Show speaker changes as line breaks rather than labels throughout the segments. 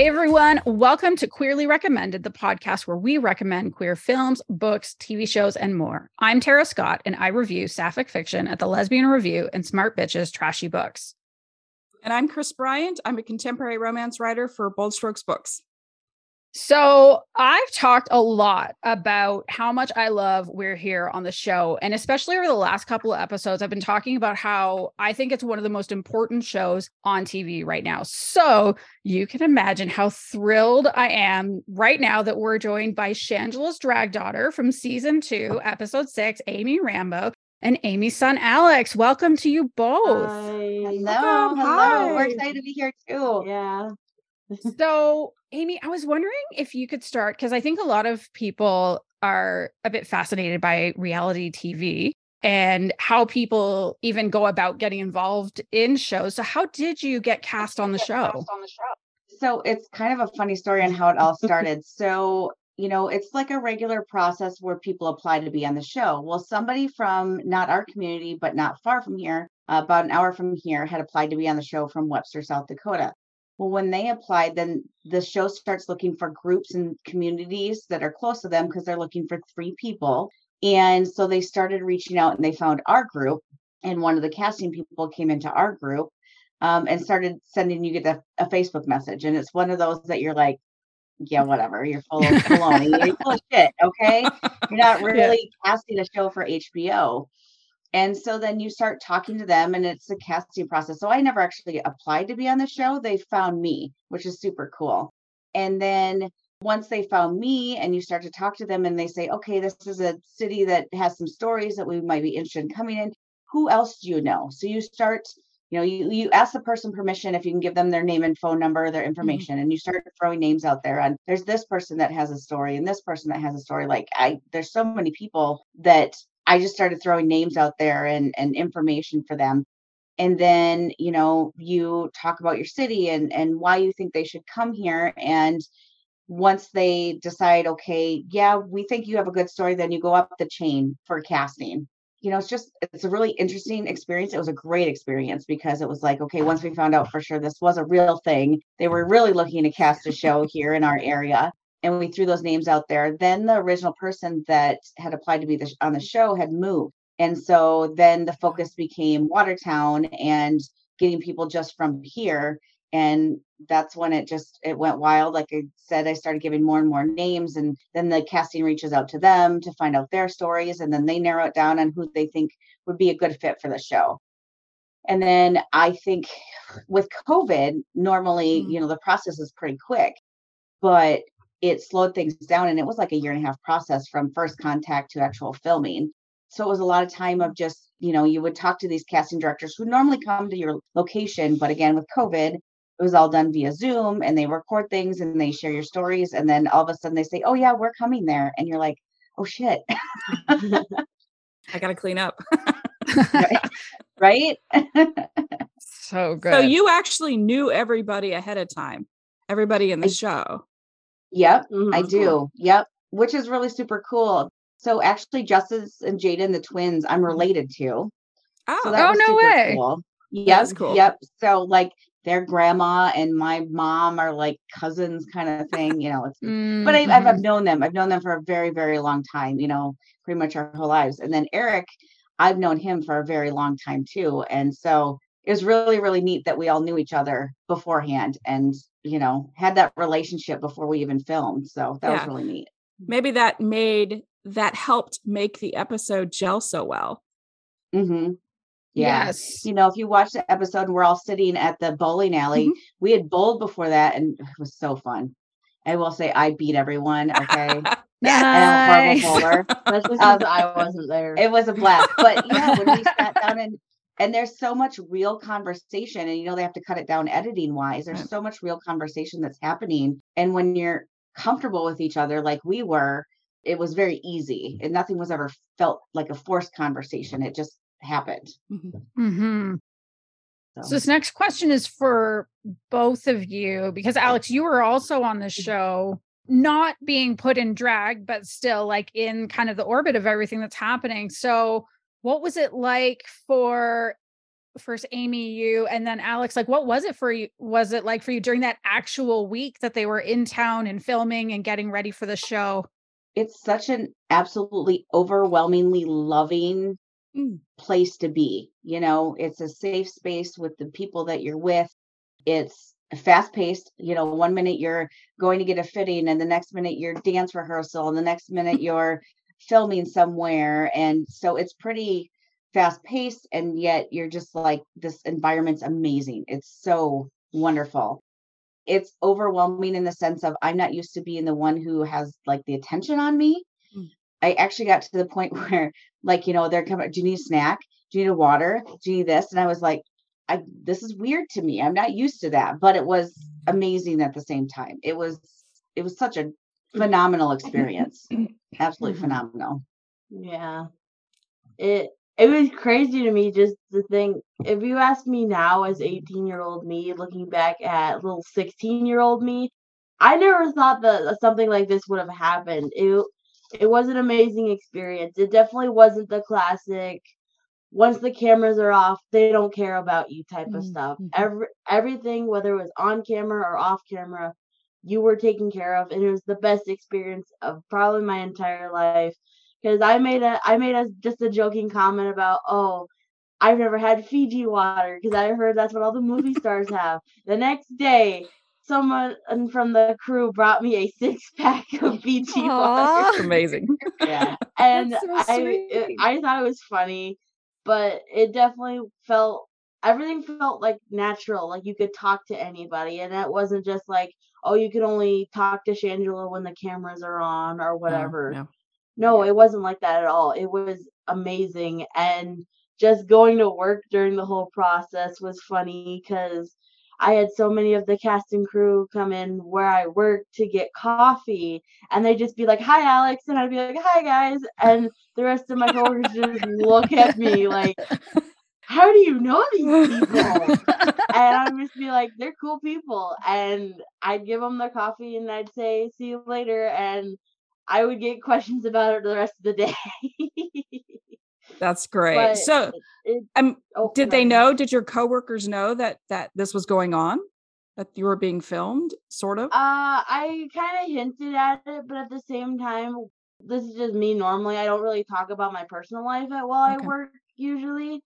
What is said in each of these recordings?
Hey everyone, welcome to Queerly Recommended, the podcast where we recommend queer films, books, TV shows, and more. I'm Tara Scott, and I review sapphic fiction at the Lesbian Review and Smart Bitches Trashy Books.
And I'm Kris Bryant. I'm a contemporary romance writer for Bold Strokes Books.
So, I've talked a lot about how much I love We're Here on the show. And especially over the last couple of episodes, I've been talking about how I think it's one of the most important shows on TV right now. So, you can imagine how thrilled I am right now that we're joined by Shangela's drag daughter from season two, episode six, Amy Rambo, and Amy's son Alex. Welcome to you both.
Hi.
Hello, hello.
Hi.
We're excited to be here too.
Yeah.
so, Amy, I was wondering if you could start because I think a lot of people are a bit fascinated by reality TV and how people even go about getting involved in shows. So, how did you get cast on the show?
So it's kind of a funny story on how it all started. so, you know, it's like a regular process where people apply to be on the show. Well, somebody from not our community, but not far from here, about an hour from here, had applied to be on the show from Webster, South Dakota. Well, when they applied, then the show starts looking for groups and communities that are close to them because they're looking for three people. And so they started reaching out and they found our group. And one of the casting people came into our group um, and started sending you get a, a Facebook message. And it's one of those that you're like, yeah, whatever. You're full of baloney. You're full of shit. Okay. You're not really casting a show for HBO. And so then you start talking to them and it's a casting process. So I never actually applied to be on the show. They found me, which is super cool. And then once they found me and you start to talk to them and they say, okay, this is a city that has some stories that we might be interested in coming in. Who else do you know? So you start, you know, you, you ask the person permission if you can give them their name and phone number, their mm-hmm. information, and you start throwing names out there And there's this person that has a story and this person that has a story. Like I there's so many people that I just started throwing names out there and, and information for them. And then, you know, you talk about your city and, and why you think they should come here. And once they decide, okay, yeah, we think you have a good story, then you go up the chain for casting. You know, it's just, it's a really interesting experience. It was a great experience because it was like, okay, once we found out for sure this was a real thing, they were really looking to cast a show here in our area and we threw those names out there. Then the original person that had applied to be the, on the show had moved. And so then the focus became Watertown and getting people just from here. And that's when it just it went wild. Like I said, I started giving more and more names, and then the casting reaches out to them to find out their stories, and then they narrow it down on who they think would be a good fit for the show. And then I think with COVID, normally,
Mhm.
you know, the process is pretty quick, but it slowed things down and it was like a year and a half process from first contact to actual filming so it was a lot of time of just you know you would talk to these casting directors who normally come to your location but again with covid it was all done via zoom and they record things and they share your stories and then all of a sudden they say oh yeah we're coming there and you're like oh shit
I got to clean up.
right
so good.
so you actually knew everybody ahead of time, everybody in the
I-
show.
Yep
Mhm.
I do. Yep. Which is really super cool. So actually Justice and Jaden, the twins, I'm mm-hmm. related to.
Oh,
So
Oh,
was
no way.
Cool. Yep.
cool.
Yep. So like their grandma and my mom are like cousins kind of thing, you know. It's mm, but I, I've. I've mm-hmm. known them. I've known them for a very, very long time, you know, pretty much our whole lives. And then Eric, I've known him for a very long time too. And so it was really, really neat that we all knew each other beforehand and, you know, had that relationship before we even filmed. So that was really neat.
maybe that made that helped make the episode gel so well.
Mm-hmm. Yeah.
Yes.
You know, if you watch the episode and we're all sitting at the bowling alley,
Mhm.
we had bowled before that and it was so fun. I will say I beat everyone. Okay.
Nice.
I'm a horrible bowler.
Especially
Um,
since I wasn't there.
It was a blast. But yeah, when we sat down and and there's so much real conversation, and you know they have to cut it down editing wise. There's
Right.
so much real conversation that's happening. And when you're comfortable with each other like we were, it was very easy. And nothing was ever felt like a forced conversation. It just happened.
Mhm.
hmm
So,
So this next question is for both of you because Alex, you were also on the show, not being put in drag, but still like in kind of the orbit of everything that's happening. So what was it like for first Amy, you, and then Alex, like what was it for you? Was it like for you during that actual week that they were in town and filming and getting ready for the show?
It's such an absolutely overwhelmingly loving
Mm.
place to be. You know, it's a safe space with the people that you're with. It's fast paced. You know, one minute you're going to get a fitting, and the next minute you're dance rehearsal, and the next minute you're filming somewhere. And so it's pretty fast paced, and yet you're just like, this environment's amazing. It's so wonderful. It's overwhelming in the sense of I'm not used to being the one who has like the attention on me.
Mm.
I actually got to the point where, like, you know, they're coming, do you need a snack? Do you need a water? Do you need this? And I was like, I this is weird to me. I'm not used to that, but it was amazing at the same time. It was it was such a phenomenal experience. Absolutely
Mhm.
phenomenal.
Yeah. It it was crazy to me just to think if you ask me now as 18 year old me looking back at little 16 year old me, I never thought that something like this would have happened. It it was an amazing experience. It definitely wasn't the classic once the cameras are off, they don't care about you type of
Mm,
stuff.
mhm.
Every everything, whether it was on camera or off camera, you were taken care of, and it was the best experience of probably my entire life. Because I made a I made a just a joking comment about oh. I've never had Fiji water because I heard that's what all the movie stars have. The next day, someone from the crew brought me a six pack of Fiji water
Aw.
It's amazing.
Yeah.
and
That's so
I it- I thought it was funny, but it definitely felt everything felt like natural, like you could talk to anybody, and it wasn't just like oh you could only talk to Shangela when the cameras are on or whatever.
no.
No, it wasn't like that at all. It was amazing, and just going to work during the whole process was funny because. I had so many of the cast and crew come in where I work to get coffee, and they'd just be like, "Hi, Alex," and I'd be like, "Hi, guys," and the rest of my coworkers just look at me like, "How do you know these people?" and I'd just be like, "They're cool people," and I'd give them their coffee, and I'd say, "See you later," and I would get questions about it the rest of the day.
That's great.
But
so,
it-
um,
oh,
did they know? Did your coworkers know that that this was going on? That you were being filmed, sort of?
Uh, I kind of hinted at it, but at the same time, this is just me. Normally, I don't really talk about my personal life at while
Okay.
I work usually.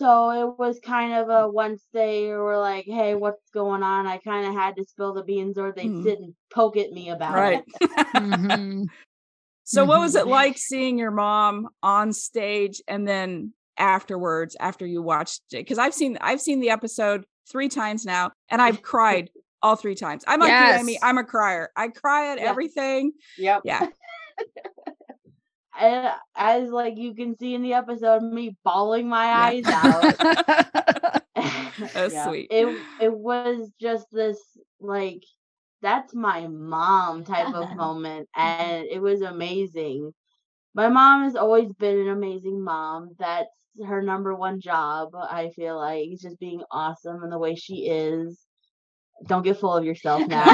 So it was kind of a once they were like, "Hey, what's going on?" I kind of had to spill the beans, or they'd
Hmm.
sit and poke at me about
right.
it.
Mhm.
so, what was
Mhm.
it like seeing your mom on stage and then afterwards, after you watched it? Because I've seen I've seen the episode three times now, and I've cried all three times. I'm like you,
Yes.
I'm a crier. I cry at
Yeah.
everything.
Yep.
Yeah.
As like you can see in the episode, me bawling my eyes out.
That's
Yeah.
sweet.
it it was just this like that's my mom type of moment and it was amazing my mom has always been an amazing mom that's her number one job i feel like is just being awesome and the way she is don't get full of yourself now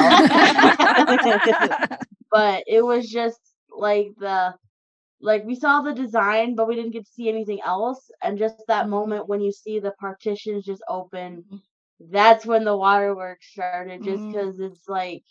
but it was just like the like we saw the design but we didn't get to see anything else and just that mm-hmm. moment when you see the partitions just open mm-hmm. that's when the waterworks started just
mm-hmm.
because it's like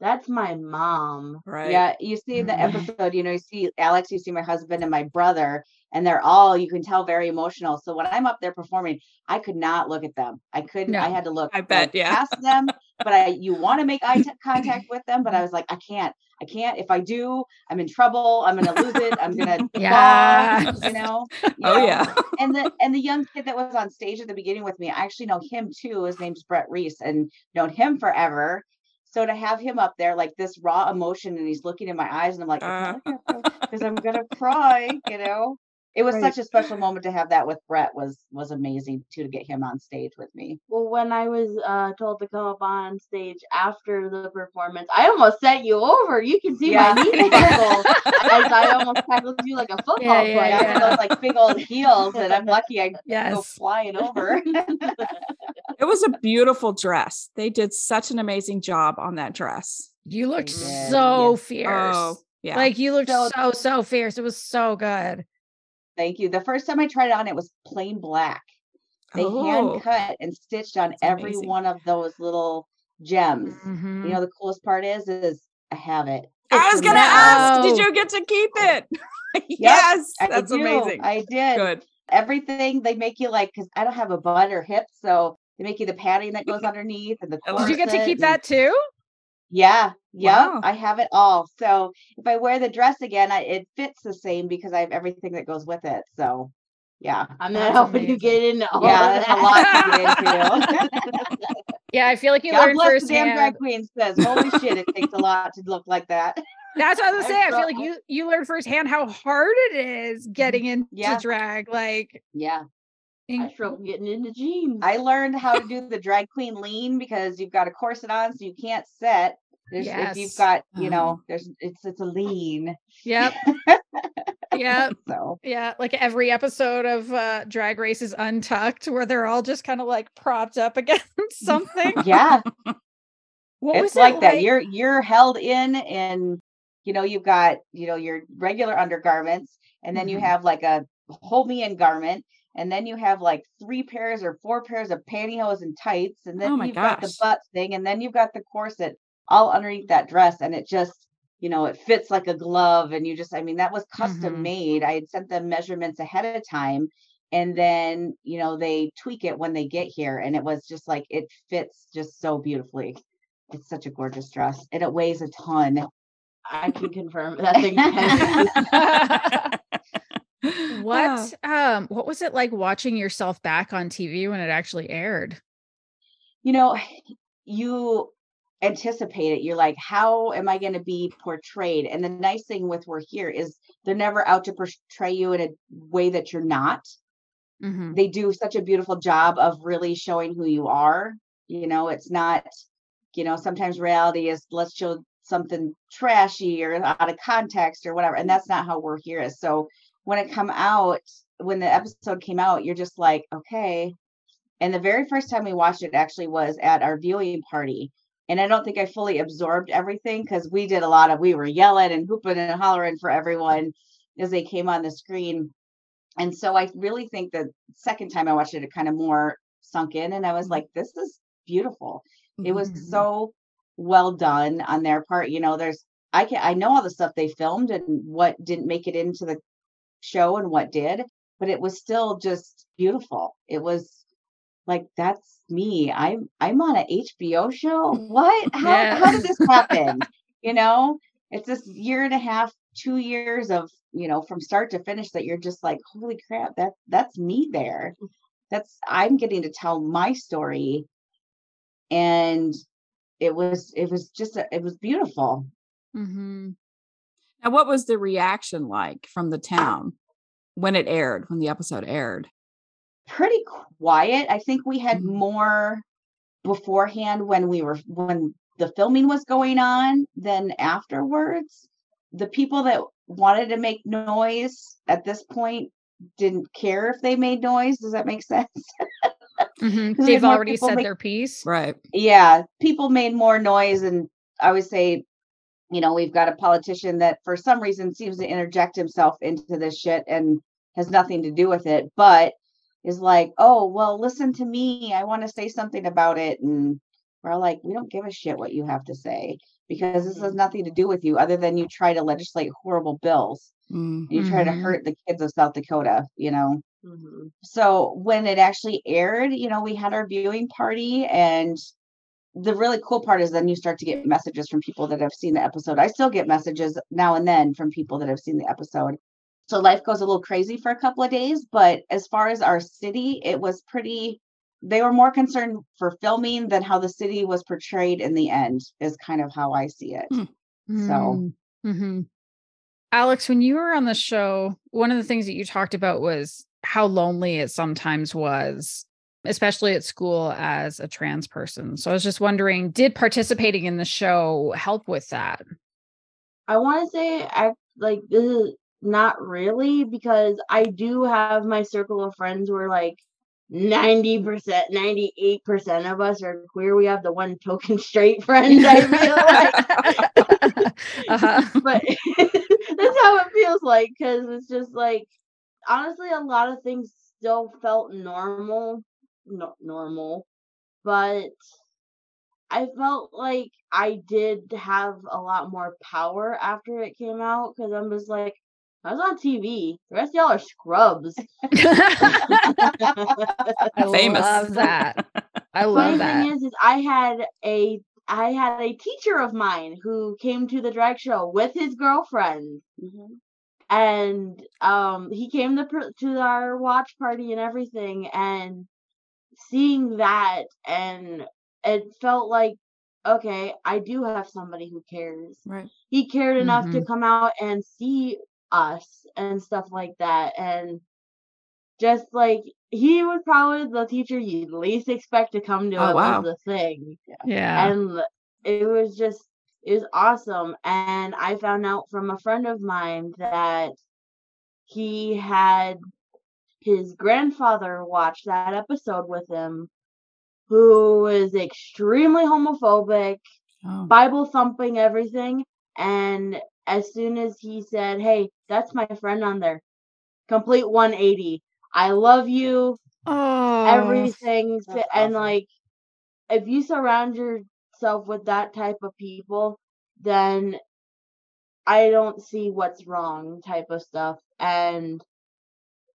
that's my mom
Right.
Yeah, you see the
Mhm.
episode, you know, you see Alex, you see my husband and my brother, and they're all, you can tell, very emotional. So when I'm up there performing, I could not look at them. I couldn't, I had to look
I bet, yeah.
past them, but I, you want to make eye t- contact with them, but I was like, I can't, I can't. If I do, I'm in trouble. I'm going to lose it. I'm going to
Yeah.
fall, you know? you
Oh
know?
yeah.
and the and the young kid that was on stage at the beginning with me, I actually know him too. His name's Brett Reese, and known him forever. So to have him up there like this raw emotion, and he's looking in my eyes, and I'm like,
Uh.
because I'm gonna cry, you know. It was
Right.
such a special moment to have that with Brett. was was amazing too to get him on stage with me.
well when i was uh told to come up on stage after the performance i almost sent you over you can see
Yeah.
my knee buckle as i almost tackled you like a football
Yeah, yeah,
player
Yeah,
yeah.
with those like big old heels, and I'm lucky I go flying over.
It was a beautiful dress. They did such an amazing job on that dress.
You looked
did,
so
yes.
fierce.
Oh, yeah.
Like you looked
So-
so so fierce. It was so good.
Thank you. The first time I tried it on, it was plain black. They
Oh.
hand cut and stitched on every
amazing.
one of those little gems.
Mhm.
You know, the coolest part is, is I have it.
I was gonna ask, did you get to keep it? yes,
I
that's
do.
amazing.
I did.
Good.
Everything they make you like, because I don't have a butt or hip, so they make you the padding that goes underneath and the.
Did you get to keep
and-
that too?
Yeah, yep.
Wow.
I have it all. So if I wear the dress again, I, it fits the same because I have everything that goes with it. So, yeah,
I'm not helping you get into all
yeah,
of
that's a lot to get into.
Yeah, I feel like you
God
learned
bless the damn drag queen says, "Holy shit, it takes a lot to look like that."
That's what I was
I'm
gonna say. I feel like you you learned firsthand how hard it is getting mm-hmm, into
Yeah.
drag. Like,
Yeah,
I struggle getting into jeans.
I learned how to do the drag queen lean because you've got a corset on, so you can't set. There's, If you've got, you
Oh.
know, there's it's it's a lean.
yep, yep,
So
yeah. Like every episode of uh Drag Race is Untucked, where they're all just kind of like propped up against something.
yeah,
What
it's
was it
like that. You're you're held in, and you know you've got you know your regular undergarments, and then you
Mhm.
have like a hold me in garment, and then you have like three pairs or four pairs of pantyhose and tights, and then
Oh
you've got the butt thing, and then you've got the corset all underneath that dress, and it just you know it fits like a glove, and you just I mean that was custom
Mhm.
made. I had sent them measurements ahead of time. And then, you know, they tweak it when they get here. And it was just like, it fits just so beautifully. It's such a gorgeous dress, and it weighs a ton.
I can confirm that thing.
what um what was it like watching yourself back on TV when it actually aired?
You know, you anticipate it. You're like, how am I going to be portrayed? And the nice thing with We're Here is they're never out to portray you in a way that you're not.
Mhm.
They do such a beautiful job of really showing who you are. You know, it's not, you know, sometimes reality is let's show something trashy or out of context or whatever. And that's not how We're Here is. So when it come out, when the episode came out, you're just like, okay. And the very first time we watched it actually was at our viewing party. And I don't think I fully absorbed everything because we did a lot of we were yelling and hooping and hollering for everyone as they came on the screen. And so I really think the second time I watched it, it kind of more sunk in and I was like, this is beautiful. It was
Mhm.
so well done on their part. You know, there's I can I know all the stuff they filmed and what didn't make it into the show and what did, but it was still just beautiful. It was like that's me. I'm I'm on an HBO show. What? How
Yeah.
how did this happen? you know, it's this year and a half, two years of, you know, from start to finish that you're just like, holy crap, that that's me there. That's I'm getting to tell my story. And it was it was just a, it was beautiful.
mm-hmm.
Now, what was the reaction like from the town when it aired, when the episode aired?
Pretty quiet. I think we had
Mhm.
more beforehand when we were when the filming was going on than afterwards. The people that wanted to make noise at this point didn't care if they made noise. Does that make sense?
Mhm.
'Cause we
They've already said
make-
their piece.
Right.
yeah, people made more noise and I would say you know, we've got a politician that for some reason seems to interject himself into this shit and has nothing to do with it, but is like, oh, well, listen to me. I want to say something about it. And we're like, we don't give a shit what you have to say because this has nothing to do with you other than you try to legislate horrible bills.
Mm.
You try to
Mhm.
hurt the kids of South Dakota, you know?
Mhm.
so when it actually aired you know we had our viewing party and the really cool part is then you start to get messages from people that have seen the episode i still get messages now and then from people that have seen the episode so life goes a little crazy for a couple of days but as far as our city it was pretty they were more concerned for filming than how the city was portrayed in the end is kind of how i see it
Hmm.
So-
hmm Alex, when you were on the show, one of the things that you talked about was how lonely it sometimes was, especially at school as a trans person. So I was just wondering, did participating in the show help with that?
I want to say I like this is not really because I do have my circle of friends where like 90%, 98% of us are queer. We have the one token straight friend, I feel like.
uh-huh.
but that's how it feels like because it's just like honestly a lot of things still felt normal no- normal, but I felt like I did have a lot more power after it came out because I'm just like, I was on TV. The rest of y'all are scrubs.
I
Famous.
love that. I
Funny
love that.
thing is, is I had a I had a teacher of mine who came to the drag show with his girlfriend,
Mhm.
and um, he came to to our watch party and everything, and seeing that, and it felt like, okay, I do have somebody who cares.
Right.
He cared enough to
Mhm.
come out and see us and stuff like that, and just like he was probably the teacher you'd least expect to come to
Oh, wow.
the thing
Yeah.
and it was just it was awesome and i found out from a friend of mine that he had his grandfather watch that episode with him who is extremely homophobic
Oh.
bible thumping everything and as soon as he said hey that's my friend on there. Complete 180 i love you.
Oh,
everything
that's
fi- and
awesome.
like if you surround yourself with that type of people then i don't see what's wrong type of stuff. And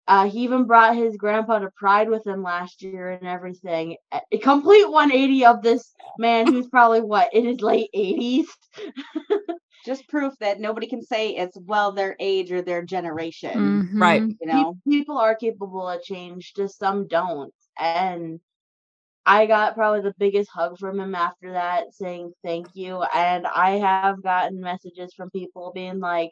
uh, he even brought his grandpa to pride with him last year and everything a a complete 180 of this man who's probably what in his late 80s
Just proof that nobody can say it's well their age or their generation.
Right.
Mhm.
You know,
people are capable of change just some don't and i got probably the biggest hug from him after that saying thank you and i have gotten messages from people being like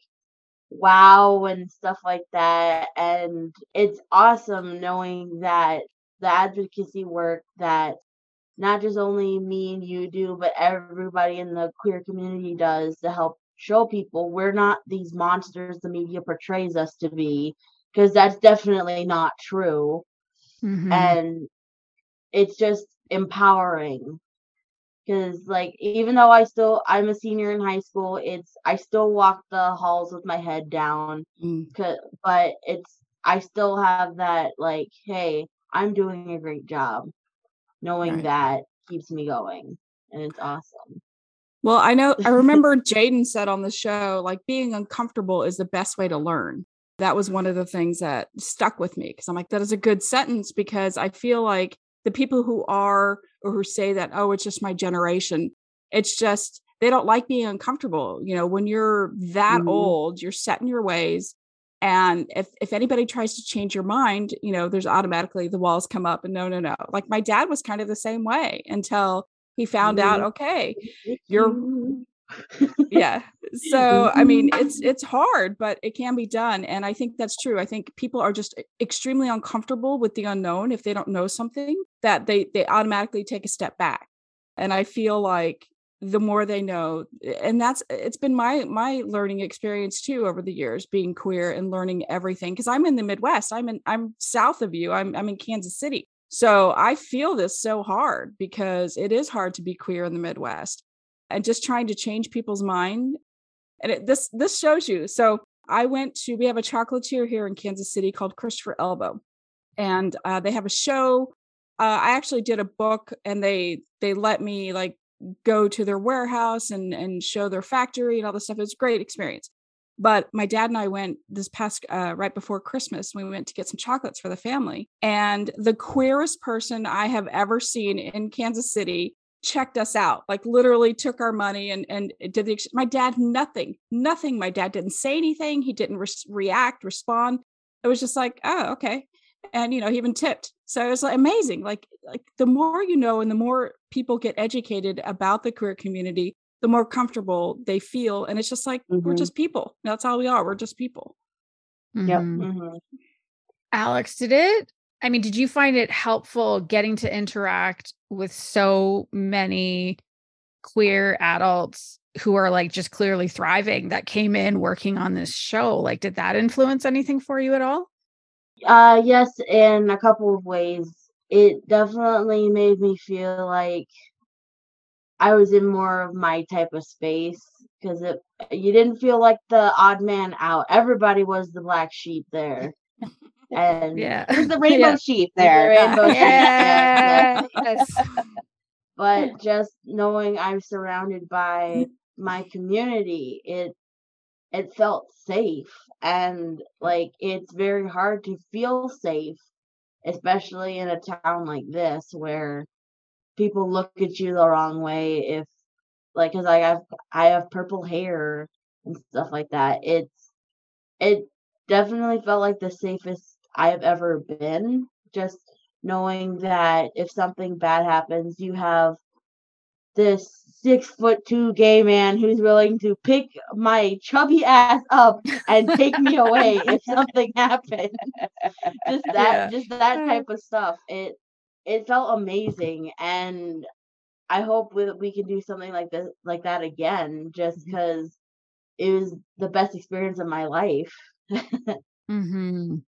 wow and stuff like that and it's awesome knowing that the advocacy work that not just only me and you do but everybody in the queer community does to help show people we're not these monsters the media portrays us to be because that's definitely not true
Mhm.
and it's just empowering because like even though i still i'm a senior in high school it's i still walk the halls with my head down
Mm.
'cause- but it's i still have that like hey i'm doing a great job knowing
Right.
that keeps me going and it's awesome
Well, I know I remember Jaden said on the show, like being uncomfortable is the best way to learn. That was one of the things that stuck with me because I'm like, that is a good sentence because I feel like the people who are or who say that, oh, it's just my generation, it's just they don't like being uncomfortable. You know, when you're that
Mhm.
old, you're set in your ways. And if if anybody tries to change your mind, you know, there's automatically the walls come up and no, no, no. Like my dad was kind of the same way until he found out,
Mhm.
okay, You're-
you.
Yeah so i mean it's it's hard but it can be done and i think that's true i think people are just extremely uncomfortable with the unknown if they don't know something that they they automatically take a step back and i feel like the more they know and that's it's been my my learning experience too over the years being queer and learning everything because i'm in the midwest i'm in i'm south of you i'm i'm in kansas city so i feel this so hard because it is hard to be queer in the midwest and just trying to change people's mind. And it, this this shows you. So i went to we have a chocolatier here in kansas city called christopher elbow. And uh, they have a show. Uh, i actually did a book and they they let me like go to their warehouse and and show their factory and all this stuff. It was a great experience. But my dad and i went this past uh, right before christmas we went to get some chocolates for the family. And the queerest person i have ever seen in kansas city checked us out like literally took our money and and did the ex- my dad nothing nothing my dad didn't say anything he didn't res- react respond it was just like oh okay and you know he even tipped so it was like amazing like like the more you know and the more people get educated about the queer community the more comfortable they feel and it's just like we're
Mhm.
just people that's all we are we're just people
Yep.
Mhm.
mhm.
Alex, did it? I mean, did you find it helpful getting to interact with so many queer adults who are like just clearly thriving that came in working on this show? Like, did that influence anything for you at all?
Uh, yes, in a couple of ways. It definitely made me feel like I was in more of my type of space because it you didn't feel like the odd man out. Everybody was the black sheep there. And
Yeah.
There's the rainbow
Yeah.
sheep
The
there.
rainbow sheep,
Yes.
but just knowing I'm surrounded by my community, it it felt safe and like it's very hard to feel safe, especially in a town like this where people look at you the wrong way if like cuz I have I have purple hair and stuff like that. It's it definitely felt like the safest I've ever been just knowing that if something bad happens, you have this six foot two gay man who's willing to pick my chubby ass up and take me away if something happened. Just that,
Yeah.
just that type of stuff. It it felt amazing, and I hope we, we can do something like this, like that again, just because it was the best experience of my life.
hmm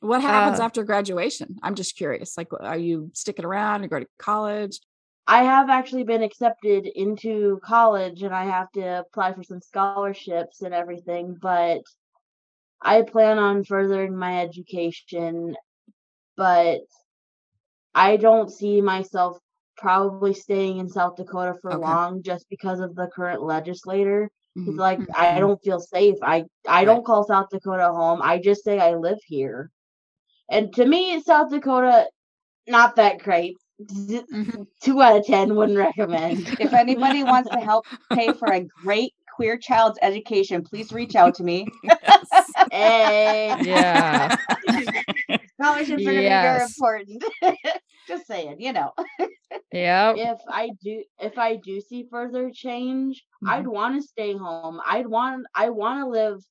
What happens
Uh,
after graduation? I'm just curious. Like, are you sticking around or go to college?
I have actually been accepted into college and I have to apply for some scholarships and everything, but I plan on furthering my education, but I don't see myself probably staying in South Dakota for
Okay.
long just because of the current legislator. It's
Mhm.
like I
Mhm.
don't feel safe. I I
Right.
don't call South Dakota home. I just say I live here. And to me, South Dakota not that great.
Mhm.
Two out of ten wouldn't recommend.
If anybody wants to help pay for a great queer child's education, please reach out to me.
Yes.
Hey.
Yeah.
Scholarships are going to be very
Yes.
important. Just saying, you know.
yeah.
If I do if I do see further change, I'd
Mm-hmm.
want to stay home. I'd want I want to live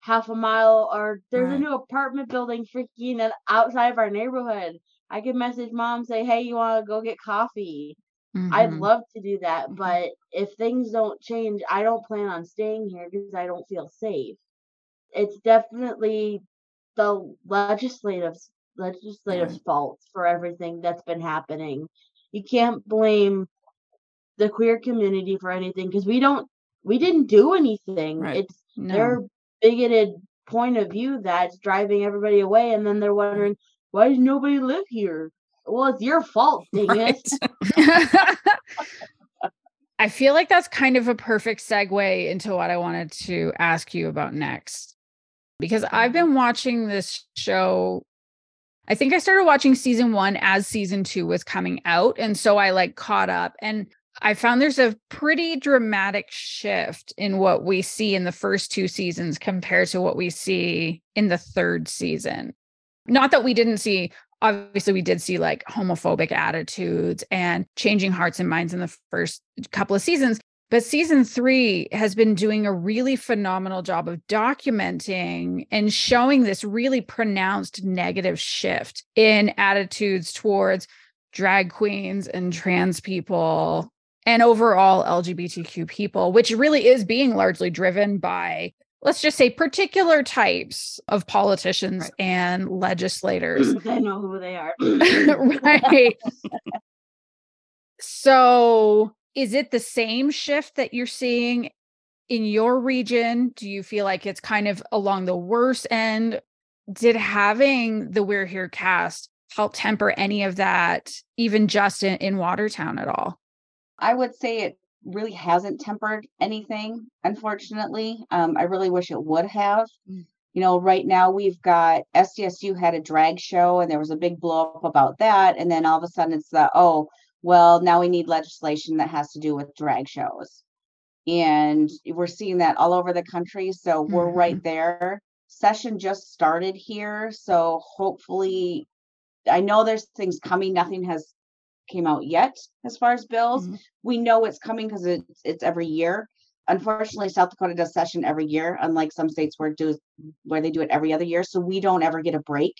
half a mile or there's a new apartment building freaking outside of our neighborhood. I could message mom say, "Hey, you want to go get coffee?" I'd
Mhm.
love to do that,
Mhm.
but if things don't change, I don't plan on staying here because I don't feel safe. It's definitely the legislative's legislative's fault for everything that's been happening. You can't blame the queer community for anything because we don't we didn't do anything.
Right.
It's
No.
their bigoted point of view that's driving everybody away and then they're mm. wondering why does nobody live here? Well, it's your fault, dang
Right.
it.
I feel like that's kind of a perfect segue into what I wanted to ask you about next. Because I've mm-hmm. been watching this show. I think I started watching season one as season two was coming out. And so I like caught up and I found there's a pretty dramatic shift in what we see in the first two seasons compared to what we see in the third season. Not that we didn't see obviously we did see like homophobic attitudes and changing hearts and minds in the first couple of seasons but season 3 has been doing a really phenomenal job of documenting and showing this really pronounced negative shift in attitudes towards drag queens and trans people and overall LGBTQ people which really is being largely driven by let's just say particular types of politicians
Right.
and legislators
I know who they are.
right. So, is it the same shift that you're seeing in your region? Do you feel like it's kind of along the worse end? Did having the We're Here cast help temper any of that, even just in, in Watertown at all?
I would say it really hasn't tempered anything, unfortunately. Um, I really wish it would have.
Mm.
You know, right now we've got SDSU had a drag show and there was a big blow up about that. And then all of a sudden it's the, oh, well, now we need legislation that has to do with drag shows. And we're seeing that all over the country. So we're right there. Session just started here. So hopefully, I know there's things coming. Nothing has came out yet as far as bills
Mhm.
we know it's coming because it's it's every year. Unfortunately, South Dakota does session every year, unlike some states where do where they do it every other year. So we don't ever get a break.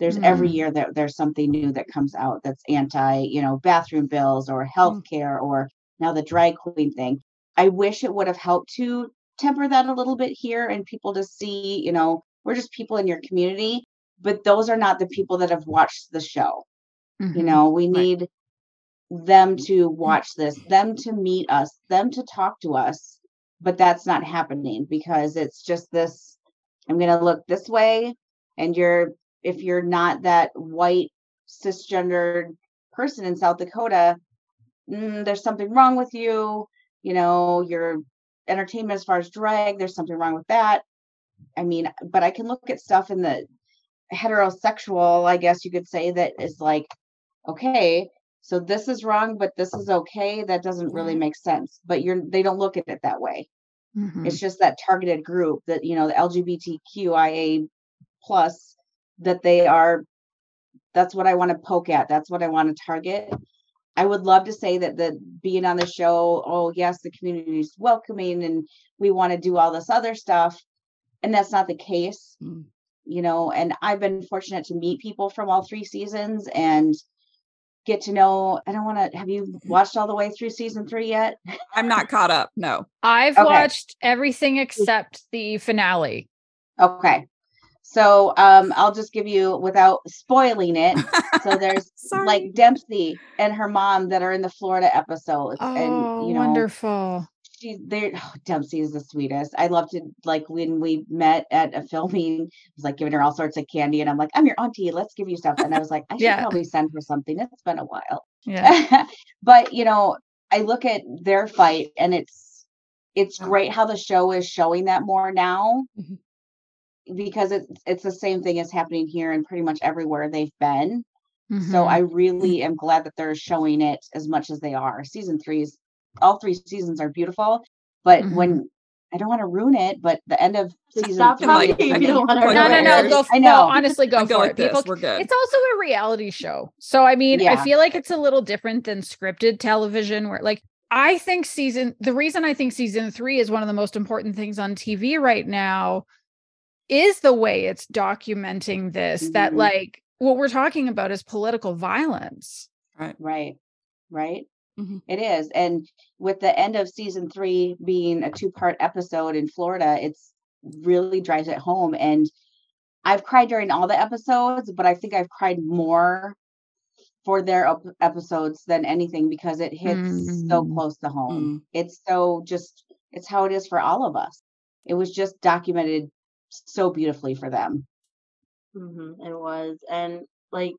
There's every
Mm.
year that there's something new that comes out that's anti, you know, bathroom bills or healthcare or now the drag queen thing. I wish it would have helped to temper that a little bit here and people to see, you know, we're just people in your community, but those are not the people that have watched the show you
Mhm.
know we
Right.
need them to watch this them to meet us them to talk to us but that's not happening because it's just this i'm going to look this way and you're if you're not that white cisgendered person in South Dakota, mm, there's something wrong with you. You know, your entertainment as far as drag, there's something wrong with that. I mean, but I can look at stuff in the heterosexual, I guess you could say, that is like, okay, so this is wrong, but this is okay. That doesn't really make sense. But you're they don't look at it that way.
Mhm.
It's just that targeted group that you know the LGBTQIA plus that they are. That's what I want to poke at. That's what I want to target. I would love to say that the being on the show, oh yes, the community is welcoming and we want to do all this other stuff, and that's not the case.
Mm.
You know, and I've been fortunate to meet people from all three seasons and get to know. I don't want to. Have you watched all the way through season three yet?
I'm not caught up. No.
I've
Okay.
watched everything except the finale.
Okay. So um I'll just give you without spoiling it. So there's like Dempsey and her mom that are in the Florida episode.
Oh,
and you know
wonderful.
She they oh, Dempsey is the sweetest. I love to like when we met at a filming, I was like giving her all sorts of candy and I'm like, I'm your auntie, let's give you stuff. And I was like, I should
Yeah.
probably send her something. It's been a while.
Yeah.
but you know, I look at their fight and it's it's
Oh.
great how the show is showing that more now
Mhm.
because it's it's the same thing as happening here and pretty much everywhere they've been. So
Mhm.
I really am glad that they're showing it as much as they are. Season three is all three seasons are beautiful, but
Mhm.
when I don't want to ruin it, but the end of season
stop
three,
talking
if you
I mean,
don't want to.
no, no, no. Go.
I
No,
know.
honestly, go
go
for
like
it.
this.
People.
We're good.
It's also a reality show, so I mean, I feel like it's a little different than scripted television, where like I think season. The reason I think season three is one of the most important things on TV right now is the way it's documenting this. That
Mhm.
like what we're talking about is political violence.
Right. Right, right.
Mhm.
It is, and with the end of season three being a two-part episode in Florida, it's really drives it home. And I've cried during all the episodes, but I think I've cried more for their ep- episodes than anything because it hits so
Mm.
close to home.
Mm.
It's so just it's how it is for all of us. It was just documented so beautifully for them.
hmm it was. And like,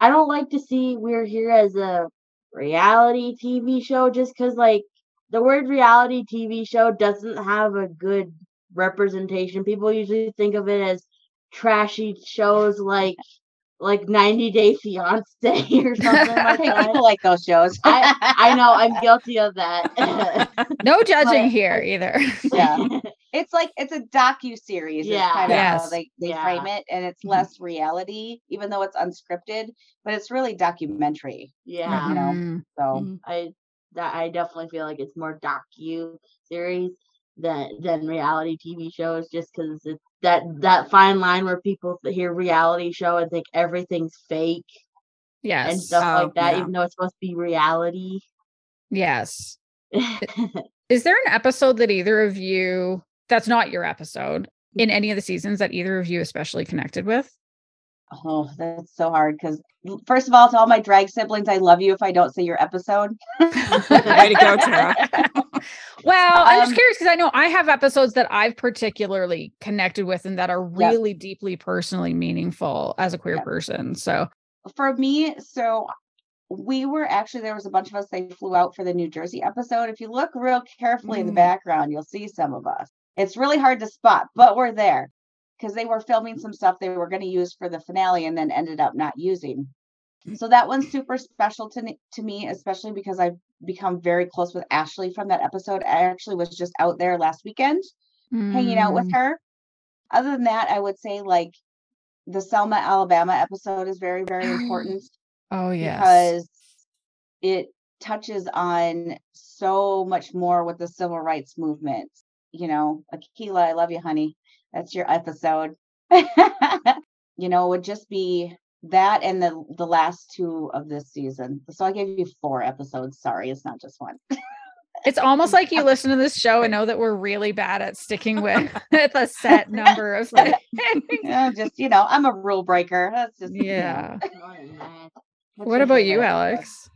I don't like to see We're Here as a reality TV show just because, like, the word reality TV show doesn't have a good representation. People usually think of it as trashy shows like like 90 Day Fiance or something like that.
people like those shows.
I I know I'm guilty of that.
No judging
But-
here either.
yeah. It's like it's a docu series.
Yeah.
kind of
Yes.
how they, they
Yeah.
frame it, and it's
Mhm.
less reality, even though it's unscripted, but it's really documentary.
yeah.
You know,
Mhm.
So
Mhm.
I that I definitely feel like it's more docu series than than reality TV shows, just because it's that that fine line where people hear reality show and think everything's fake
Yes.
and stuff
Oh,
like that,
yeah.
even though it's supposed to be reality.
Yes. Is there an episode that either of you that's not your episode in any of the seasons that either of you especially connected with?
oh, that's so hard because first of all, to all my drag siblings, I love you if I don't say your episode.
Way to go, Tara.
well, I'm just
Um,
curious because I know I have episodes that I've particularly connected with and that are
Yep.
really deeply personally meaningful as a queer
Yep.
person. So,
for me, so we were actually there was a bunch of us. They flew out for the New Jersey episode. If you look real carefully in the
Mm.
background, you'll see some of us. It's really hard to spot, but we're there because they were filming some stuff they were going to use for the finale and then ended up not using. So that one's super special to me- to me, especially because I've become very close with Ashley from that episode. I actually was just out there last weekend hanging out with
mm,
her. Other than that, I would say like the Selma, Alabama episode is very, very important
Oh, yes.
because it touches on so much more with the civil rights movement. You know, Akila, I love you, honey. That's your episode. you know, it would just be that and the the last two of this season. So I gave you four episodes. Sorry, it's not just one.
It's almost like you listen to this show and know that we're really bad at sticking with, with a set number of things.
Yeah, just you know, I'm a rule breaker. That's just you
yeah. What about you,
favorite?
Alex?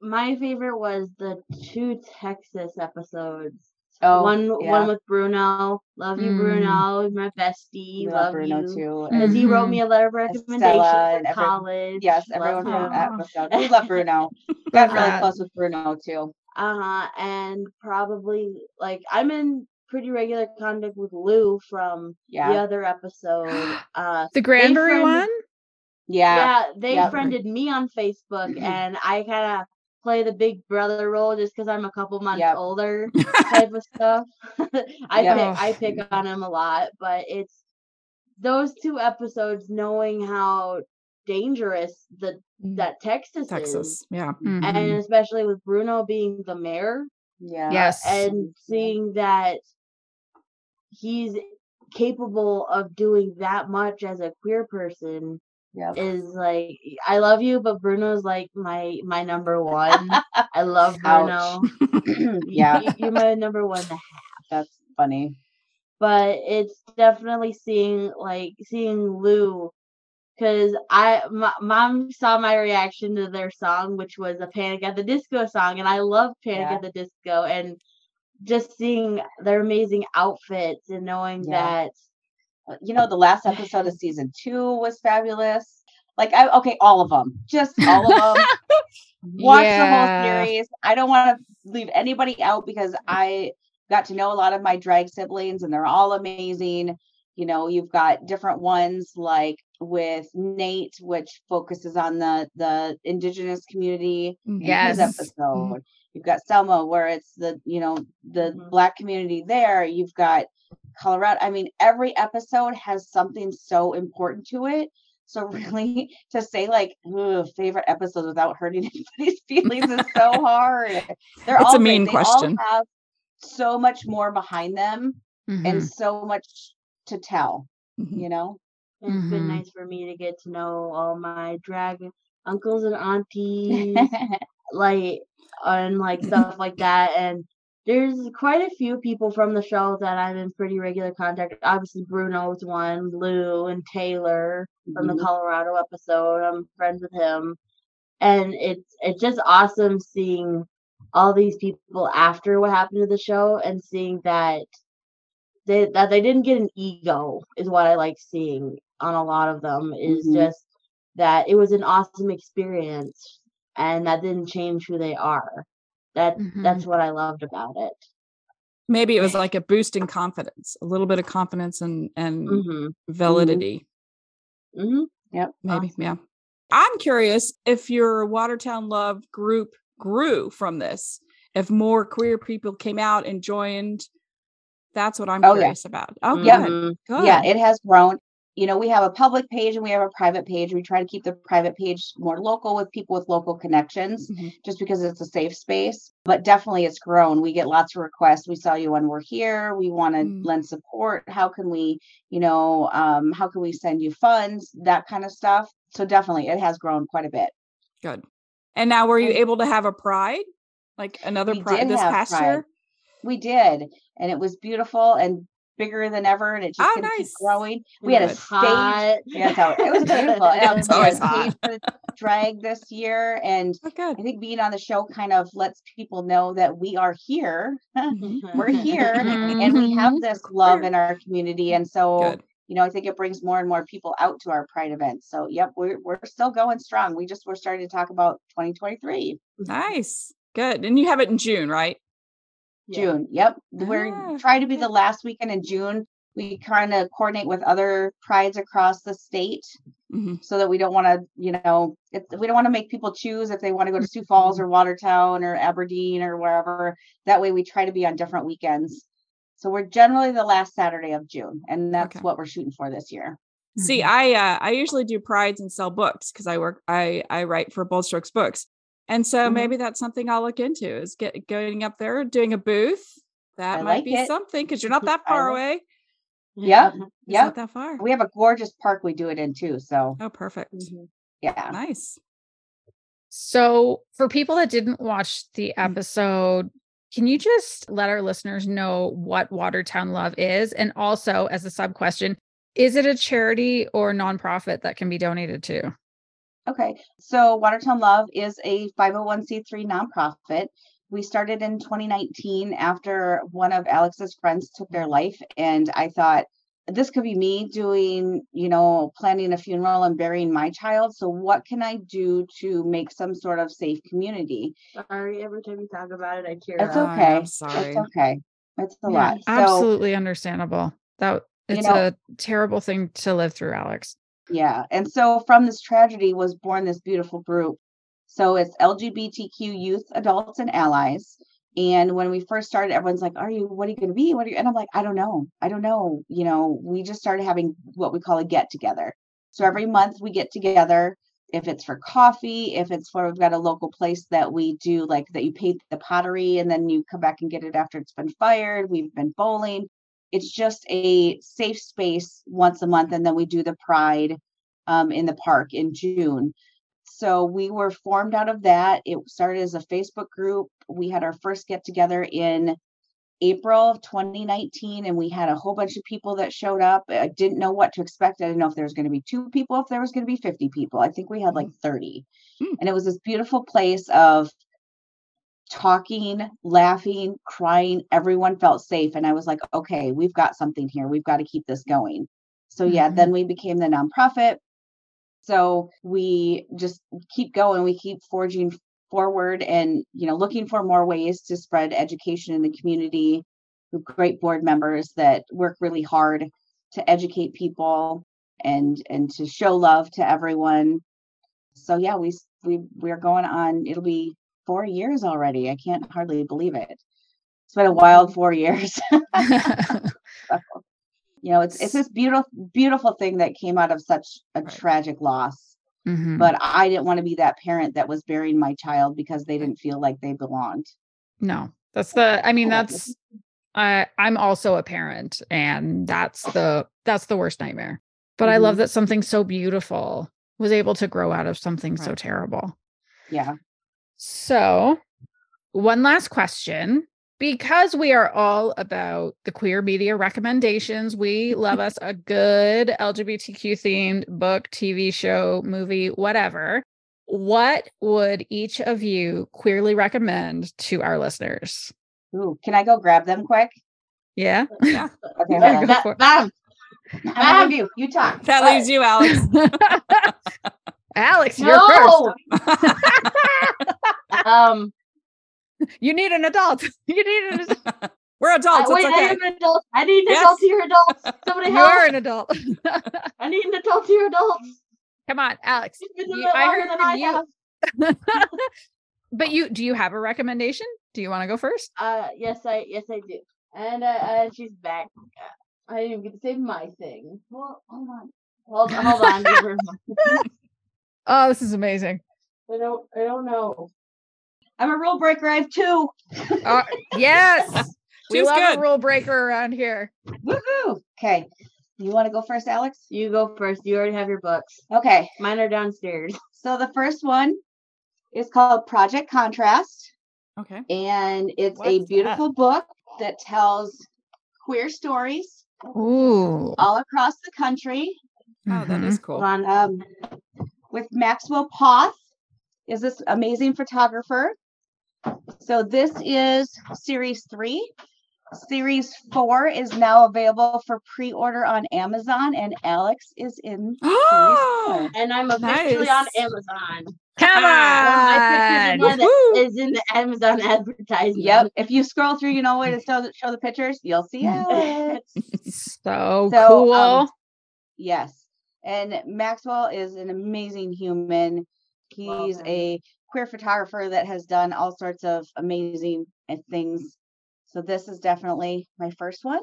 My favorite was the two Texas episodes.
Oh,
one
yeah.
one with Bruno. Love you,
Mm.
Bruno. My bestie.
We
love,
love Bruno
you.
too.
Mm.
Because he wrote me a letter of recommendation
Estella
for
every-
college.
Yes,
Love
everyone from
him.
that. We love Bruno. Got really close with Bruno too.
Uh-huh. And probably like I'm in pretty regular contact with Lou from the other episode. Uh
The Granbury
friended-
one?
Yeah.
yeah, they
Yep.
friended me on Facebook and I kinda play the big brother role just because I'm a couple months
Yep.
older type of stuff. I
Yep.
pick I pick on him a lot, but it's those two episodes knowing how dangerous the that Texas, is.
Texas. Yeah.
Mhm.
And especially with Bruno being the mayor
Yeah.
yes.
and seeing that he's capable of doing that much as a queer person
Yep.
is like I love you, but Bruno's like my my number one. I love Bruno.
yeah.
You- you're my number one.
That's funny.
But it's definitely seeing like seeing Lou because I my mom saw my reaction to their song, which was a Panic at the Disco song, and I love Panic
Yeah.
at the Disco, and just seeing their amazing outfits and knowing
Yeah.
that
You know, the last episode of season two was fabulous. Like, I okay, all of them, just all of them. Watch the whole series. I don't want to leave anybody out because I got to know a lot of my drag siblings, and they're all amazing. You know, you've got different ones like with Nate, which focuses on the the indigenous community. in his
Yes.
episode. You've got Selma, where it's the you know the
Mhm.
black community there. You've got Colorado. I mean, every episode has something so important to it. So really, to say like favorite episodes without hurting anybody's feelings is so hard. They're
It's
all
a
great.
mean
They
question.
All have so much more behind them
Mhm.
and so much to tell.
Mhm.
You know.
And It's been
Mhm.
nice for me to get to know all my drag uncles and aunties, like and like stuff like that. And there's quite a few people from the show that I'm in pretty regular contact. Obviously, Bruno Bruno's one, Lou and Taylor from the
Mhm.
Colorado episode. I'm friends with him, and it's it's just awesome seeing all these people after what happened to the show and seeing that they that they didn't get an ego is what I like seeing on a lot of them is
Mhm.
just that it was an awesome experience and that didn't change who they are. That that's what I loved about it.
Maybe it was like a boost in confidence, a little bit of confidence and and
hmm
validity.
hmm
Maybe,
Awesome.
yeah. I'm curious if your Watertown Love group grew from this, if more queer people came out and joined. That's what I'm
Oh, yeah.
curious about. Oh,
Yep.
good. Good.
Yeah, it has grown. You know, we have a public page and we have a private page. We try to keep the private page more local with people with local connections
Mhm.
just because it's a safe space. But definitely it's grown. We get lots of requests. We saw you when we're here. We want to
Mm.
lend support. How can we, you know, um, how can we send you funds? That kind of stuff. So definitely it has grown quite a bit.
Good. And now were you able to have a pride? Like another pride this past
Pride.
year?
We did. And it was beautiful and bigger than ever. And it just
Oh,
gonna keep
nice.
growing. We had a stage
Hot.
Yeah, so it was beautiful. And
It's
we had
always
a
hot.
for drag this year, and
Oh.
I think being on the show kind of lets people know that we are here.
Mhm.
We're here, and we have this love in our community, and so
Good.
you know, I think it brings more and more people out to our Pride events. So, yep, we're we're still going strong. We just we're starting to talk about 2023
Nice. Good. And you have it in June, right?
Yeah.
June. Yep,
Ah,
we're trying to be the last weekend in June. We kind of coordinate with other prides across the state.
Mhm.
so that we don't want to, you know, it, we don't want to make people choose if they want to go to Sioux Falls or Watertown or Aberdeen or wherever. That way, we try to be on different weekends. So we're generally the last Saturday of June, and that's
Okay.
what we're shooting for this year.
See, I uh, I usually do prides and sell books because I work I I write for Bold Strokes Books, and so
Mhm.
maybe that's something I'll look into is get going up there doing a booth. That
I
might
like
be
it.
something because you're not that far
like-
away. Yeah.
Yeah.
not that far.
We have a gorgeous park we do it in too. So
Oh, perfect.
yeah,
Nice.
So, for people that didn't watch the
Mm.
episode, can you just let our listeners know what Watertown Love is? And also, as a sub question, is it a charity or nonprofit that can be donated to?
Okay, so Watertown Love is a 501c3 nonprofit. we started in 2019 after one of Alex's friends took their life. And I thought, this could be me doing, you know, planning a funeral and burying my child. So, what can I do to make some sort of safe community?
Sorry, every time you talk about it, I tear
It's
up.
Oh,
okay.
I'm sorry.
It's okay. It's a
Yeah,
lot. So,
Absolutely understandable. That
You
it's
know-
a terrible thing to live through, Alex.
Yeah. And so from this tragedy was born this beautiful group. So it's LGBTQ youth, adults, and allies. And when we first started, everyone's like, Are you, what are you going to be? What are you? And I'm like, I don't know. I don't know. You know, we just started having what we call a get together. So every month we get together. If it's for coffee, if it's for, we've got a local place that we do like that you paint the pottery and then you come back and get it after it's been fired. We've been bowling it's just a safe space once a month and then we do the pride um, in the park in june. So we were formed out of that. It started as a facebook group. We had our first get together in april of 2019 and we had a whole bunch of people that showed up. I didn't know what to expect. I didn't know if there was going to be two people if there was going to be 50 people. I think we had like 30
Hmm.
and it was this beautiful place of talking, laughing, crying. Everyone felt safe. And I was like, okay, we've got something here. We've got to keep this going. So, yeah,
Mhm.
then we became the nonprofit. So we just keep going. We keep forging forward and, you know, looking for more ways to spread education in the community. With great board members that work really hard to educate people and and to show love to everyone. So yeah, we we we're going on. It'll be four years already. I can't hardly believe it. It's been a wild four years. you know, it's it's this beautiful beautiful thing that came out of such a
Right.
tragic loss.
Mhm.
But I didn't want to be that parent that was burying my child because they didn't feel like they belonged.
No, that's the, I mean, that's, I, I'm also a parent and that's the, that's the worst nightmare. But I love that something so beautiful was able to grow out of something so terrible.
Yeah.
So, one last question. Because we are all about the queer media recommendations, we love us a good LGBTQ themed book, TV show, movie, whatever. What would each of you queerly recommend to our listeners?
Ooh, can I go grab them quick?
Yeah.
Yeah.
Okay,
Yeah,
hold on.
go for it.
Bam.
I'm um, gonna have you. You talk.
That leaves you, Alex.
Alex, you're first.
Um.
You need an adult. You need an adult.
We're
I,
adults.
wait,
it's
I
okay.
am an adult. I need an
Yes.
adult here, adults. Somebody
You're an adult.
I need an adult here, adults.
Come on, Alex.
You've been doing
You- I heard
than I
you.
have.
but you do you have a recommendation? Do you want to go first?
Uh, yes, I yes I do. And uh, uh she's back. I didn't even get to say my thing. Well, hold on. Hold, hold on. Give her a-
Oh, this is amazing.
I don't. I don't know.
I'm a rule breaker. I have two.
Uh, yes. we
Two's
love
good.
a rule breaker around here.
Woohoo! Okay. You want to go first, Alex?
You go first. You already have your books.
Okay.
Mine are downstairs.
So the first one is called Project Contrast,
Okay.
and it's
What's
a
that?
beautiful book that tells queer stories
Ooh.
all across the country.
Oh, that is cool.
On.
Um, with Maxwell Poth is this amazing photographer. So this is series three. Series four is now available for pre-order on Amazon, and Alex is in series four.
And I'm officially on Amazon.
Come
My
on.
the one that
Woohoo!
is in the Amazon advertisement.
Yep. If you scroll through, you know where to show the, show the pictures, you'll see Alex.
So,
So,
cool.
um, yes. And Maxwell is an amazing human. He's
Welcome.
a queer photographer that has done all sorts of amazing uh, things. So this is definitely my first one.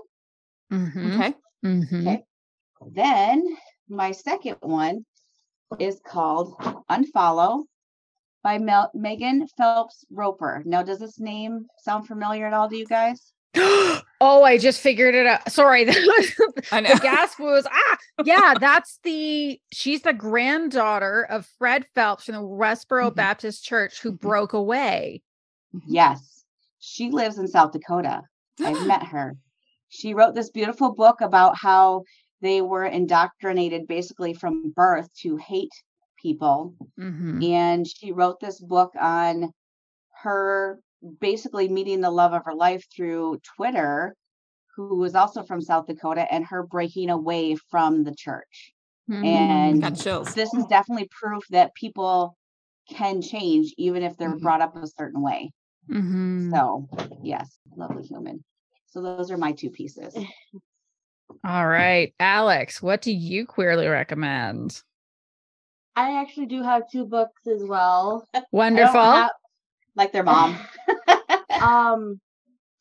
Mhm,
Okay.
mhm.
Okay. Then my second one is called Unfollow by Mel- Megan Phelps Roper. Now, does this name sound familiar at all to you guys?
oh, I just figured it out. Sorry, that was
I know.
the gasp was ah yeah that's the she's the granddaughter of fred phelps from the westboro
Mhm.
baptist church who
Mhm.
broke away
Yes. She lives in South Dakota. I've met her. She wrote this beautiful book about how they were indoctrinated basically from birth to hate people.
Mhm.
And she wrote this book on her basically meeting the love of her life through Twitter, who was also from South Dakota, and her breaking away from the church.
Mm-hmm.
And this is definitely proof that people can change even if they're
Mhm.
brought up a certain way.
Mhm.
So, yes, lovely human. So those are my two pieces.
All right, Alex, what do you queerly recommend?
I actually do have two books as well. I don't
Wonderful.
have-
Like their mom.
um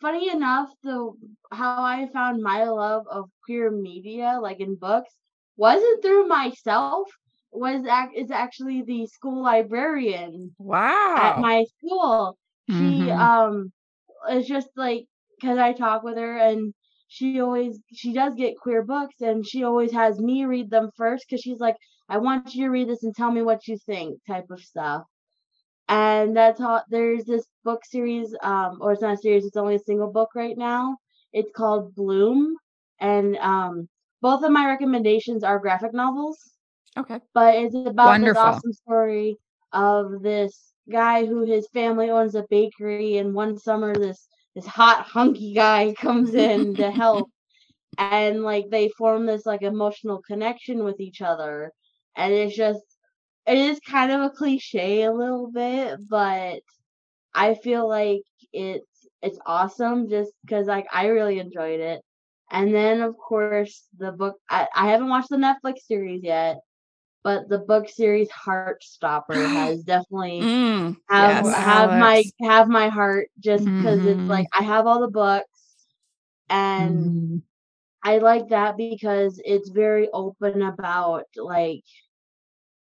funny enough the how i found my love of queer media like in books wasn't through myself was ac- is actually the school librarian
Wow.
at my school she
Mhm.
um is just like because i talk with her and she always she does get queer books and she always has me read them first because she's like i want you to read this and tell me what you think type of stuff and that's how there's this book series um or it's not a series it's only a single book right now. It's called bloom. And um both of my recommendations are graphic novels.
Okay.
but it's about
Wonderful.
this awesome story of this guy who his family owns a bakery and one summer this this hot hunky guy comes in to help. And like they form this like emotional connection with each other. And it's just it is kind of a cliche a little bit but i feel like it's it's awesome just because like i really enjoyed it and then of course the book I, I haven't watched the netflix series yet but the book series heartstopper has definitely
Mm,
have
yes.
have my have my heart just because
Mhm.
it's like I have all the books and
Mhm.
I like that because it's very open about like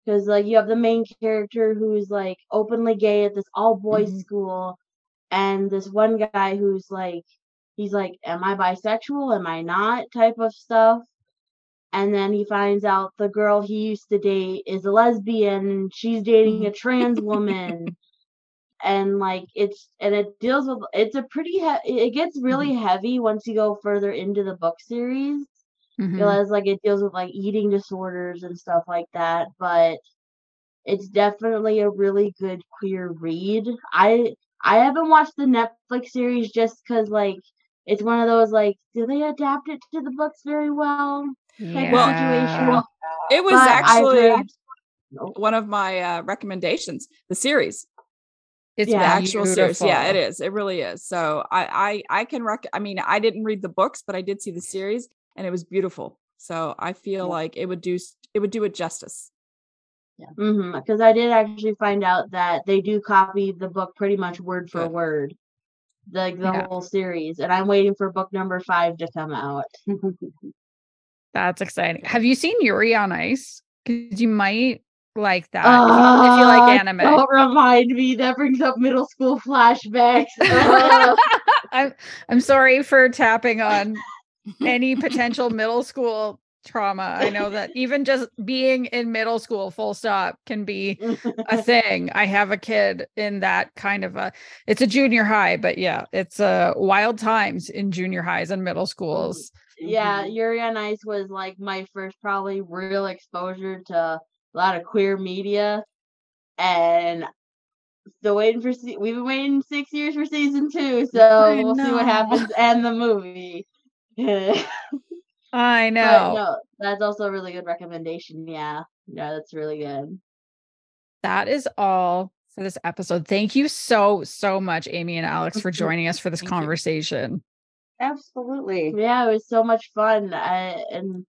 because like you have the main character who's like openly gay at this all boys
Mhm.
school and this one guy who's like he's like am I bisexual? Am I not? type of stuff. And then he finds out the girl he used to date is a lesbian and she's dating a trans woman. And like it's and it deals with it's a pretty he- it gets really heavy once you go further into the book series
Mhm.
realize like it deals with like eating disorders and stuff like that but it's definitely a really good queer read i i haven't watched the netflix series just because like it's one of those like do they adapt it to the books very well type
Well,
of situation
It was
But I've
actually
heard-
one of my uh, recommendations. The series,
It's
Yeah.
the actual series. Yeah, it is. It really is. So I, I, I can rec. I mean, I didn't read the books, but I did see the series, and it was beautiful. So I feel
Yeah.
like it would do it would do it justice.
Mm-hmm. Because I did actually find out that they do copy the book pretty much word for
Good.
word, like the
Yeah.
whole series. And I'm waiting for book number five to come out.
That's exciting. Have you seen Yuri on Ice? Because you might like that if you- if you like anime.
Don't remind me. That brings up middle school flashbacks.
I'm I'm sorry for tapping on any potential middle school trauma. I know that even just being in middle school, full stop, can be a thing. I have a kid in that kind of a it's a junior high, but yeah, it's uh wild times in junior highs and middle schools.
yeah, Yuri on Ice was like my first probably real exposure to a lot of queer media, and still waiting for. se- We've been waiting six years for season two, so we'll see what happens and the movie. but
I know.
no, that's also a really good recommendation. Yeah, yeah, that's really good.
That is all for this episode. Thank you so, so much, Amy and Alex, for joining us for this conversation.
Absolutely.
Yeah, it was so much fun, I, and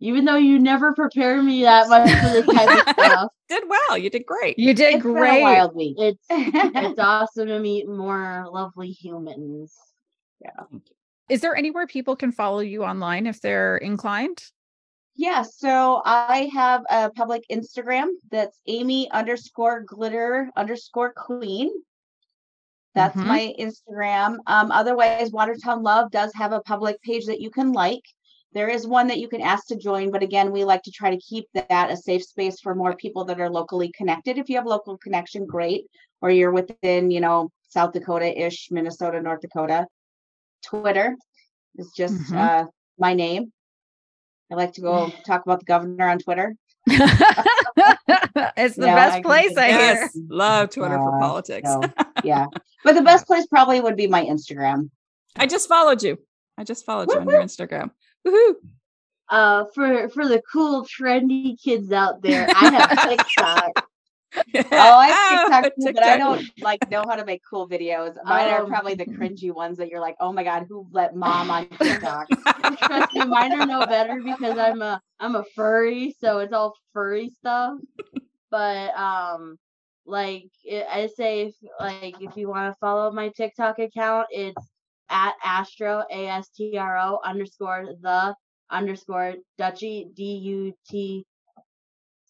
even though you never prepare me that much for this type of stuff,
Did well. You did great.
You did
It's been a
great.
wild week.
it's it's awesome to meet more lovely humans.
Is there anywhere people can follow you online if they're inclined?
Yeah, so I have a public Instagram that's Amy underscore glitter underscore queen. That's
Mhm.
my Instagram. Um, otherwise, Watertown Love does have a public page that you can like. There is one that you can ask to join, but again, we like to try to keep that a safe space for more people that are locally connected. If you have local connection, great. Or you're within, you know, South Dakota-ish, Minnesota, North Dakota. Twitter is just
Mhm.
uh, my name. I like to go talk about the governor on Twitter.
it's the
Yeah,
best
I
place I
of-
hear.
yes, love Twitter for
Uh,
politics.
so, yeah. But the best place probably would be my Instagram.
I just followed you. I just followed you on your Instagram. Woohoo!
Uh, for for the cool trendy kids out there, I have a TikTok.
Oh, I have
Oh,
TikTok too, but I don't like know how to make cool videos. Mine are
Um,
probably the cringy ones that you're like, oh my god, who let mom on TikTok?
Trust me, mine are no better because I'm a I'm a furry, so it's all furry stuff. But um, like I I say, if, like if you want to follow my TikTok account, it's at Astro A S T R O underscore the underscore Dutchy D U T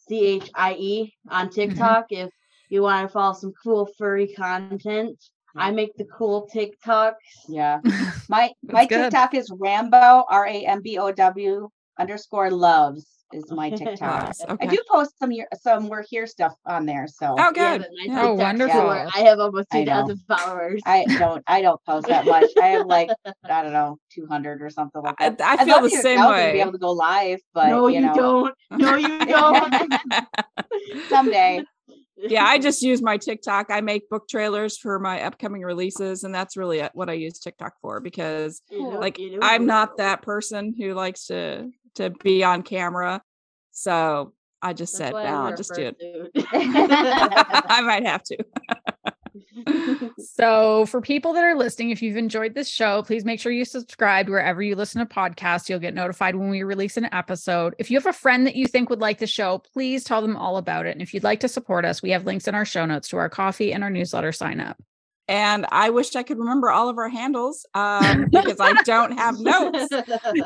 C H I E on mm-hmm. TikTok. If you want to follow some cool furry content, I make the cool TikToks.
yeah. My my
good.
TikTok is Rambo R A M B O W underscore loves is my TikTok.
Loves,
I do post some year some we're here stuff on there, so
Oh, good. Yeah.
Oh, wonderful.
lower. I have almost
I
two followers.
I don't I don't post that much. I have like I don't know, two hundred or something like
I,
that.
I
I'd
feel the
to
same
yourself and
way.
Be able to go live, but
no,
you,
you,
know,
don't. No, you don't.
someday.
yeah, I just use my TikTok. I make book trailers for my upcoming releases, and that's really uh, what I use TikTok for because
You know,
like
you know,
I'm not that person who likes to to be on camera. So I just
That's
said,
why I
well, I'll just do it. I might have to.
So, for people that are listening, if you've enjoyed this show, please make sure you subscribe wherever you listen to podcasts. You'll get notified when we release an episode. If you have a friend that you think would like the show, please tell them all about it. And if you'd like to support us, we have links in our show notes to our Ko-fi and our newsletter sign up.
And I wish I could remember all of our handles um, because I don't have notes.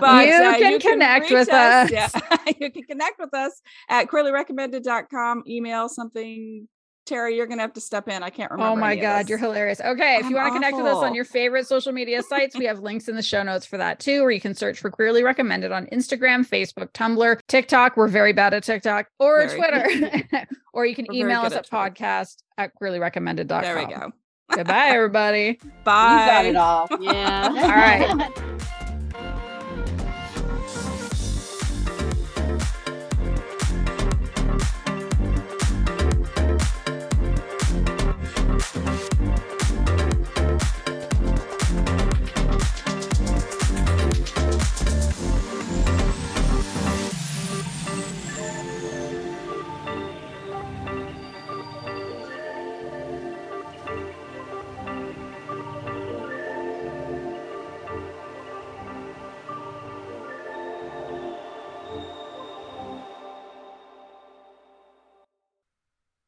But
You
uh,
can connect with us.
Yeah, you can connect with us at queerlyrecommended.com. Email something. Terry, you're gonna have to step in. I can't remember.
Oh my God, you're hilarious. Okay, if you
I'm
want to connect with us on your favorite social media sites, we have links in the show notes for that too, or you can search for Queerly Recommended on Instagram, Facebook, Tumblr, TikTok. We're very bad at TikTok, or
Very.
Twitter. or you can
We're
email us at
at
podcast at queerlyrecommended.com.
There we go.
Goodbye, everybody.
Bye.
You got it all.
yeah.
All right.